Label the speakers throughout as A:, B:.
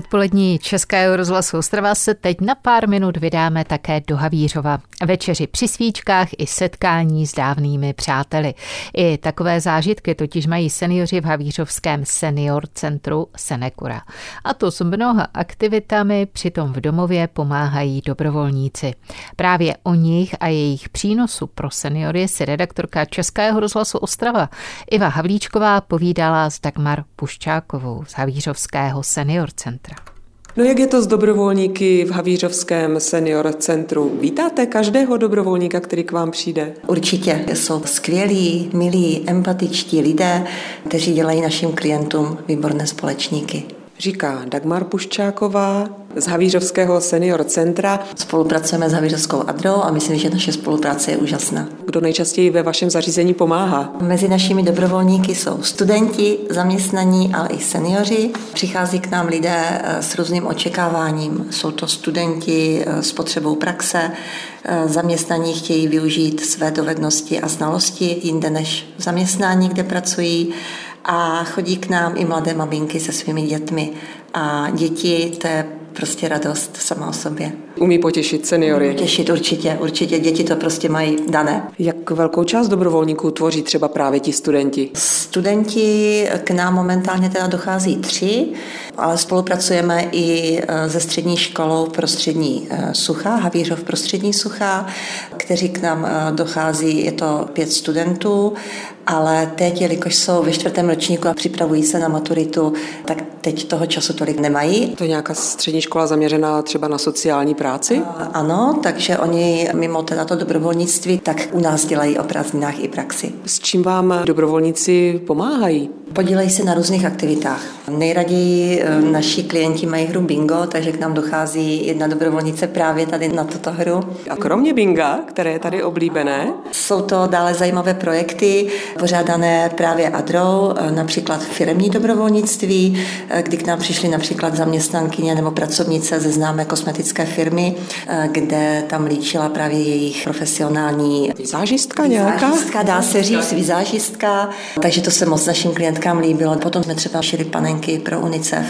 A: odpolední Českého rozhlasu Ostrava se teď na pár minut vydáme také do Havířova. Večeři při svíčkách i setkání s dávnými přáteli. I takové zážitky totiž mají seniori v Havířovském senior centru Senekura. A to s mnoha aktivitami, přitom v domově pomáhají dobrovolníci. Právě o nich a jejich přínosu pro seniory si redaktorka Českého rozhlasu Ostrava Iva Havlíčková povídala s Dagmar Puščákovou z Havířovského senior centra.
B: No jak je to s dobrovolníky v Havířovském senior centru? Vítáte každého dobrovolníka, který k vám přijde?
C: Určitě. Jsou skvělí, milí, empatičtí lidé, kteří dělají našim klientům výborné společníky
B: říká Dagmar Puščáková z Havířovského senior centra.
C: Spolupracujeme s Havířovskou Adrou a myslím, že naše spolupráce je úžasná.
B: Kdo nejčastěji ve vašem zařízení pomáhá?
C: Mezi našimi dobrovolníky jsou studenti, zaměstnaní, ale i seniori. Přichází k nám lidé eh, s různým očekáváním. Jsou to studenti eh, s potřebou praxe, eh, zaměstnaní chtějí využít své dovednosti a znalosti jinde než v zaměstnání, kde pracují a chodí k nám i mladé maminky se svými dětmi. A děti, to je prostě radost sama o sobě.
B: Umí potěšit seniory?
C: Umí potěšit určitě, určitě. Děti to prostě mají dané.
B: Jak velkou část dobrovolníků tvoří třeba právě ti studenti?
C: Studenti k nám momentálně teda dochází tři, ale spolupracujeme i e, se střední školou prostřední e, sucha, Havířov prostřední sucha, kteří k nám e, dochází, je to pět studentů, ale teď, jelikož jsou ve čtvrtém ročníku a připravují se na maturitu, tak teď toho času tolik nemají.
B: To je nějaká střední škola zaměřená třeba na sociální práci?
C: Ano, takže oni mimo teda to dobrovolnictví, tak u nás dělají o prázdninách i praxi.
B: S čím vám dobrovolníci pomáhají?
C: Podílejí se na různých aktivitách. Nejraději eh, naši klienti mají hru bingo, takže k nám dochází jedna dobrovolnice právě tady na tuto hru.
B: A kromě binga, které je tady oblíbené?
C: Jsou to dále zajímavé projekty, pořádané právě ADRou, eh, například firmní dobrovolnictví, eh, kdy k nám přišly například zaměstnankyně nebo pracovnice ze známé kosmetické firmy, kde tam líčila právě jejich profesionální...
B: Vizážistka nějaká?
C: Vizážistka, dá se říct, vizážistka. Takže to se moc našim klientům klientkám líbilo. Potom jsme třeba šili panenky pro UNICEF,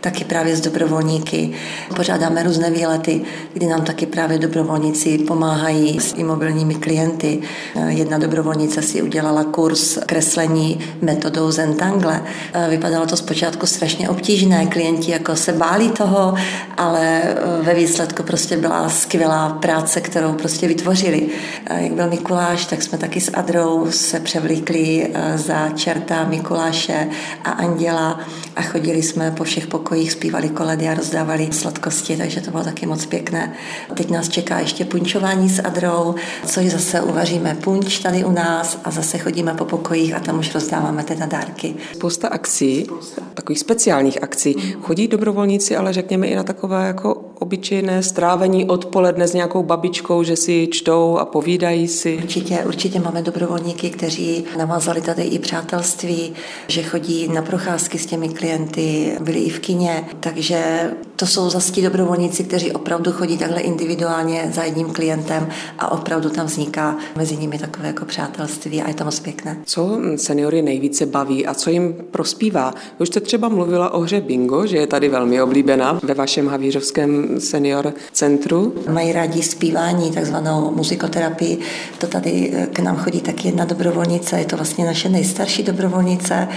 C: taky právě s dobrovolníky. Pořádáme různé výlety, kdy nám taky právě dobrovolníci pomáhají s imobilními klienty. Jedna dobrovolnice si udělala kurz kreslení metodou Zentangle. Vypadalo to zpočátku strašně obtížné, klienti jako se báli toho, ale ve výsledku prostě byla skvělá práce, kterou prostě vytvořili. Jak byl Mikuláš, tak jsme taky s Adrou se převlíkli za čerta Mikuláš Mikuláše a Anděla a chodili jsme po všech pokojích, zpívali koledy a rozdávali sladkosti, takže to bylo taky moc pěkné. Teď nás čeká ještě punčování s Adrou, což zase uvaříme punč tady u nás a zase chodíme po pokojích a tam už rozdáváme teda dárky.
B: Spousta akcí, takových speciálních akcí. Chodí dobrovolníci, ale řekněme i na takové jako obyčejné strávení odpoledne s nějakou babičkou, že si čtou a povídají si?
C: Určitě, určitě máme dobrovolníky, kteří navázali tady i přátelství, že chodí na procházky s těmi klienty, byli i v kině, takže to jsou zase ti dobrovolníci, kteří opravdu chodí takhle individuálně za jedním klientem a opravdu tam vzniká mezi nimi takové jako přátelství a je to moc pěkné.
B: Co seniory nejvíce baví a co jim prospívá? Už jste třeba mluvila o hře bingo, že je tady velmi oblíbená ve vašem havířovském senior centru.
C: Mají rádi zpívání, takzvanou muzikoterapii. To tady k nám chodí taky jedna dobrovolnice, je to vlastně naše nejstarší dobrovolnice,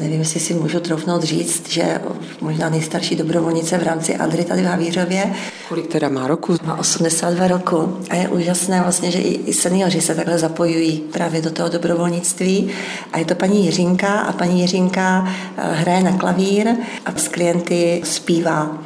C: nevím, jestli si můžu trofnout říct, že možná nejstarší dobrovolnice v rámci Adry tady v Havířově.
B: Kolik teda má roku?
C: Má 82 roku a je úžasné vlastně, že i seniori se takhle zapojují právě do toho dobrovolnictví. A je to paní Jiřinka a paní Jiřinka eh, hraje na klavír a s klienty zpívá.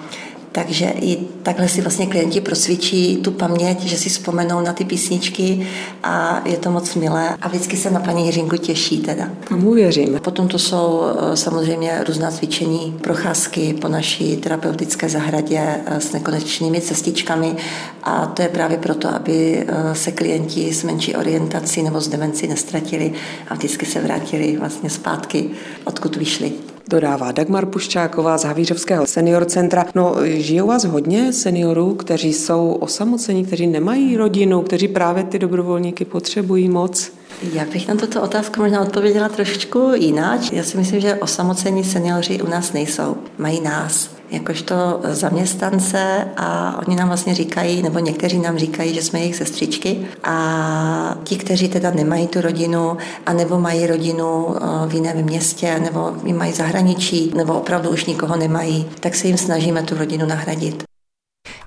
C: Takže i takhle si vlastně klienti prosvědčí tu paměť, že si vzpomenou na ty písničky a je to moc milé. A vždycky se na paní Jiřinku těší teda.
B: Tomu věřím.
C: Potom to jsou eh, samozřejmě různá cvičení, procházky po naší terapeutické zahradě eh, s nekonečnými cestičkami a to je právě proto, aby eh, se klienti s menší orientací nebo s demencí nestratili a vždycky se vrátili vlastně zpátky, odkud vyšli
B: dodává Dagmar Puščáková z Havířovského senior centra. No, žijou vás hodně seniorů, kteří jsou osamocení, kteří nemají rodinu, kteří právě ty dobrovolníky potřebují moc?
C: Já bych na tuto otázku možná odpověděla trošičku jinak. Já si myslím, že osamocení seniori u nás nejsou. Mají nás. Jakožto zaměstnance a oni nám vlastně říkají, nebo někteří nám říkají, že jsme jejich sestřičky a ti, kteří teda nemají tu rodinu, anebo mají rodinu eh, v jiném městě, nebo mají zahraničí, nebo opravdu už nikoho nemají, tak se jim snažíme tu rodinu nahradit.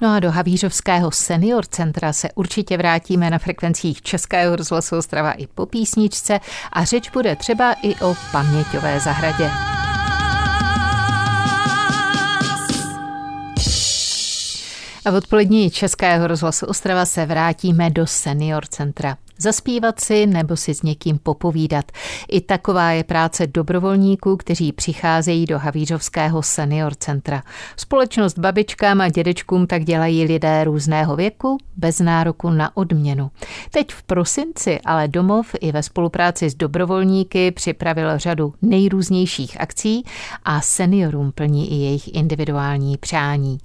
A: No a do Havířovského senior centra se určitě vrátíme na frekvencích Českého rozhlasu Ostrava i po písničce a řeč bude třeba i o paměťové zahradě. A v odpolední Českého rozhlasu Ostrava se vrátíme do senior centra. Zaspívat si nebo si s někým popovídat. I taková je práce dobrovolníků, kteří přicházejí do Havířovského senior centra. Společnost babičkám a dědečkům tak dělají lidé různého věku bez nároku na odměnu. Teď v prosinci ale domov i ve spolupráci s dobrovolníky připravil řadu nejrůznějších akcí a seniorům plní i jejich individuální přání.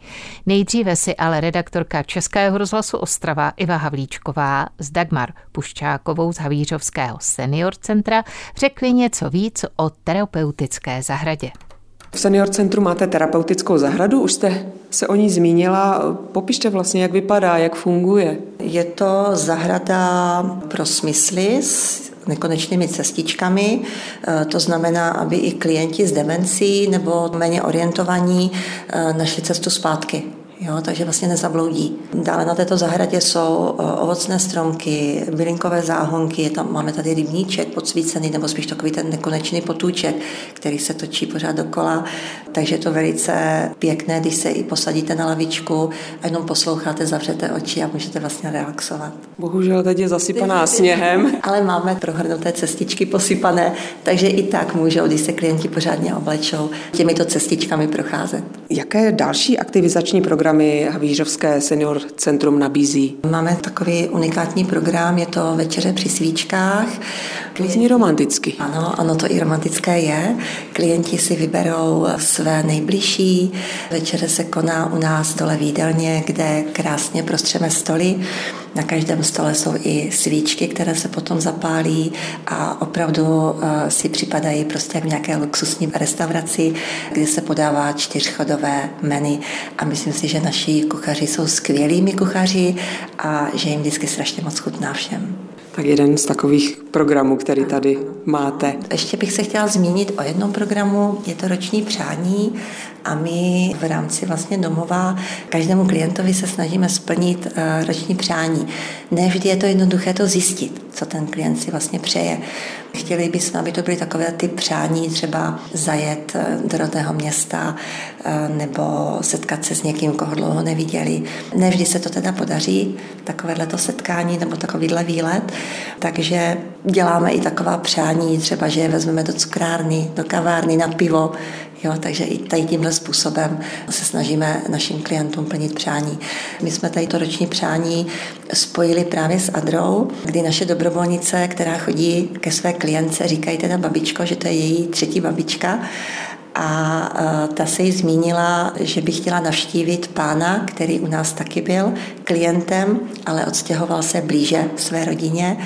A: Nejdříve si ale redaktorka Českého rozhlasu Ostrava Iva Havlíčková z Dagmar Puščákovou z Havířovského senior centra řekli něco víc o terapeutické zahradě.
B: V senior centru máte terapeutickou zahradu, už jste se o ní zmínila. Popište vlastně, jak vypadá, jak funguje.
C: Je to zahrada pro smysly s nekonečnými cestičkami. E, to znamená, aby i klienti s demencí nebo méně orientovaní e, našli cestu zpátky Jo, takže vlastně nezabloudí. Dále na této zahradě jsou ovocné stromky, bylinkové záhonky, tam máme tady rybníček podsvícený, nebo spíš takový ten nekonečný potůček, který se točí pořád dokola. Takže je to velice pěkné, když se i posadíte na lavičku a jenom posloucháte, zavřete oči a můžete vlastně relaxovat.
B: Bohužel teď je zasypaná sněhem.
C: Ale máme prohrnuté cestičky posypané, takže i tak můžou, když se klienti pořádně oblečou, těmito cestičkami procházet.
B: Jaké další aktivizační programy Havířovské senior centrum nabízí?
C: Máme takový unikátní program, je to Večeře při svíčkách.
B: Zní romanticky.
C: Ano, ano, to i romantické je. Klienti si vyberou své nejbližší. Večeře se koná u nás dole v jídelně, kde krásně prostřeme stoly. Na každém stole jsou i svíčky, které se potom zapálí a opravdu eh, si připadají prostě jak v nějaké luxusní restauraci, kde se podává čtyřchodové menu. A myslím si, že naši kuchaři jsou skvělými kuchaři a že jim vždycky strašně moc chutná všem.
B: Tak jeden z takových programů, který tady máte.
C: Ještě bych se chtěla zmínit o jednom programu, je to roční přání a my v rámci vlastně domova každému klientovi se snažíme splnit eh, roční přání. Ne vždy je to jednoduché to zjistit, co ten klient si vlastně přeje. Chtěli bychom, aby to byly takové ty přání, třeba zajet eh, do rodného města eh, nebo setkat se s někým, koho dlouho neviděli. Nevždy se to teda podaří, takovéhle to setkání nebo takovýhle výlet, takže děláme i taková přání, třeba, že je vezmeme do cukrárny, do kavárny na pivo, Jo, takže i tady tímhle způsobem se snažíme našim klientům plnit přání. My jsme tady to roční přání spojili právě s Adrou, kdy naše dobrovolnice, která chodí ke své klientce, říkají teda babičko, že to je její třetí babička a e, ta se jí zmínila, že by chtěla navštívit pána, který u nás taky byl klientem, ale odstěhoval se blíže své rodině.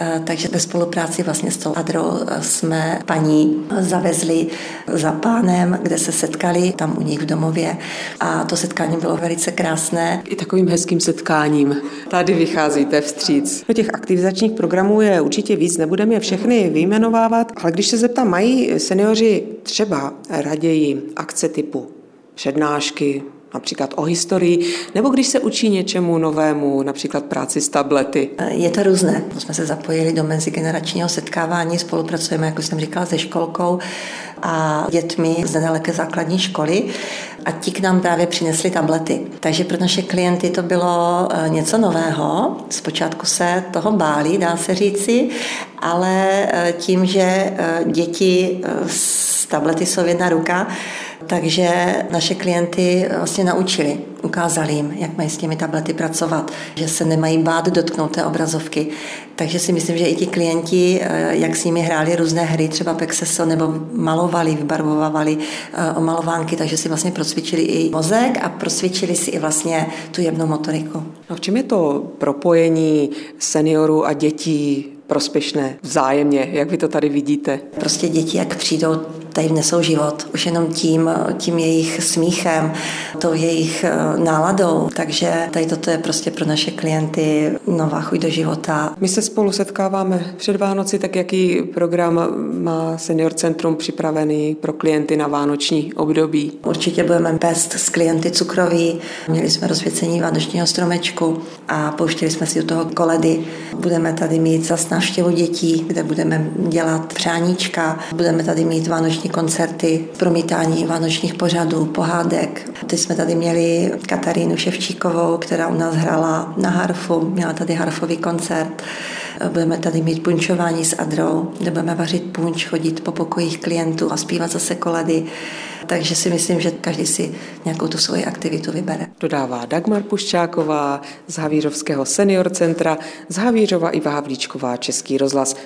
C: E, takže ve spolupráci vlastně s tou Adrou jsme paní zavezli za pánem, kde se setkali tam u nich v domově a to setkání bylo velice krásné.
B: I takovým hezkým setkáním. Tady vycházíte vstříc. No těch aktivizačních programů je určitě víc, nebudeme je všechny vyjmenovávat, ale když se zeptám, mají seniori třeba raději akce typu přednášky, například o historii, nebo když se učí něčemu novému, například práci s tablety?
C: Je to různé. My jsme se zapojili do mezigeneračního setkávání, spolupracujeme, jak jsem říkala, se školkou a dětmi z nedaleké základní školy a ti k nám právě přinesli tablety. Takže pro naše klienty to bylo e, něco nového. Zpočátku se toho báli, dá se říci, ale e, tím, že e, děti s tablety jsou jedna ruka, takže naše klienty vlastně naučili, ukázali jim, jak mají s těmi tablety pracovat, že se nemají bát dotknout té obrazovky. Takže si myslím, že i ti klienti, jak s nimi hráli různé hry, třeba Pexeso, nebo malovali, vybarvovali omalovánky, takže si vlastně procvičili i mozek a procvičili si i vlastně tu jemnou motoriku.
B: A v čem je to propojení seniorů a dětí prospěšné vzájemně, jak vy to tady vidíte?
C: Prostě děti, jak přijdou tady vnesou život. Už jenom tím, tím jejich smíchem, tou jejich eh, náladou. Takže tady toto je prostě pro naše klienty nová chuť do života.
B: My se spolu setkáváme před Vánoci, tak jaký program má Senior Centrum připravený pro klienty na vánoční období?
C: Určitě budeme pést s klienty cukroví. Měli jsme rozsvěcení vánočního stromečku a pouštěli jsme si do toho koledy. Budeme tady mít zas návštěvu dětí, kde budeme dělat přáníčka. Budeme tady mít vánoční koncerty, promítání vánočních pořadů, pohádek. Teď jsme tady měli Katarínu Ševčíkovou, která u nás hrála na harfu, měla tady harfový koncert. Budeme tady mít punčování s Adrou, kde budeme vařit punč, chodit po pokojích klientů a zpívat zase koledy. Takže si myslím, že každý si nějakou tu svoji aktivitu vybere.
B: Dodává Dagmar Puščáková z Havířovského senior centra, z Havířova i Havlíčková Český rozhlas.